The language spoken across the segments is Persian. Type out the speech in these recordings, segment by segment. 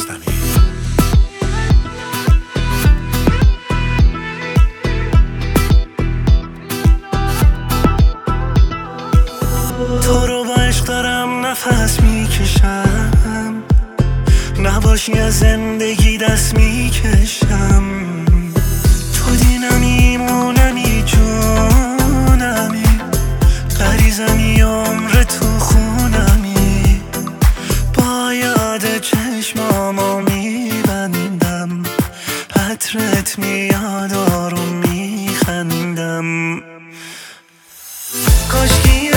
رستمی تو رو با عشق دارم نفس می‌کشم. نباشی از زندگی دست می‌کشم. تو دینمی مونمی جونمی. قریزمی عمر کاشکی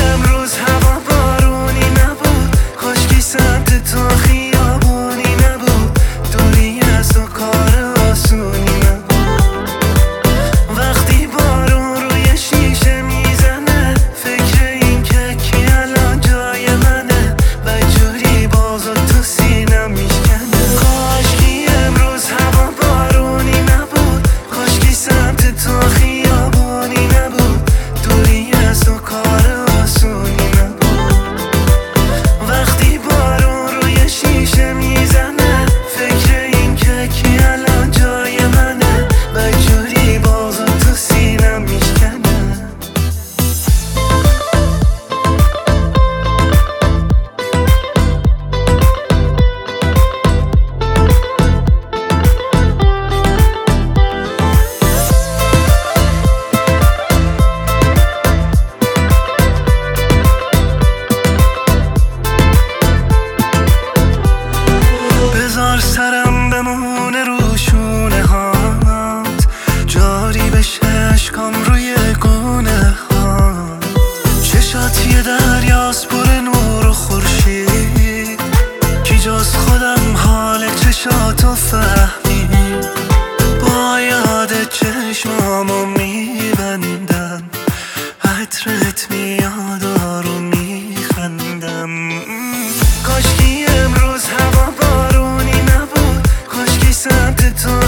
سطحی دریاست پر نور و خورشید. کی جز خودم حال چشاتو فهمی. با یاد چشمامو میبندم. عطرت میاد و میخندم. کاشکی امروز هوا بارونی نبود. کاشکی سمت تو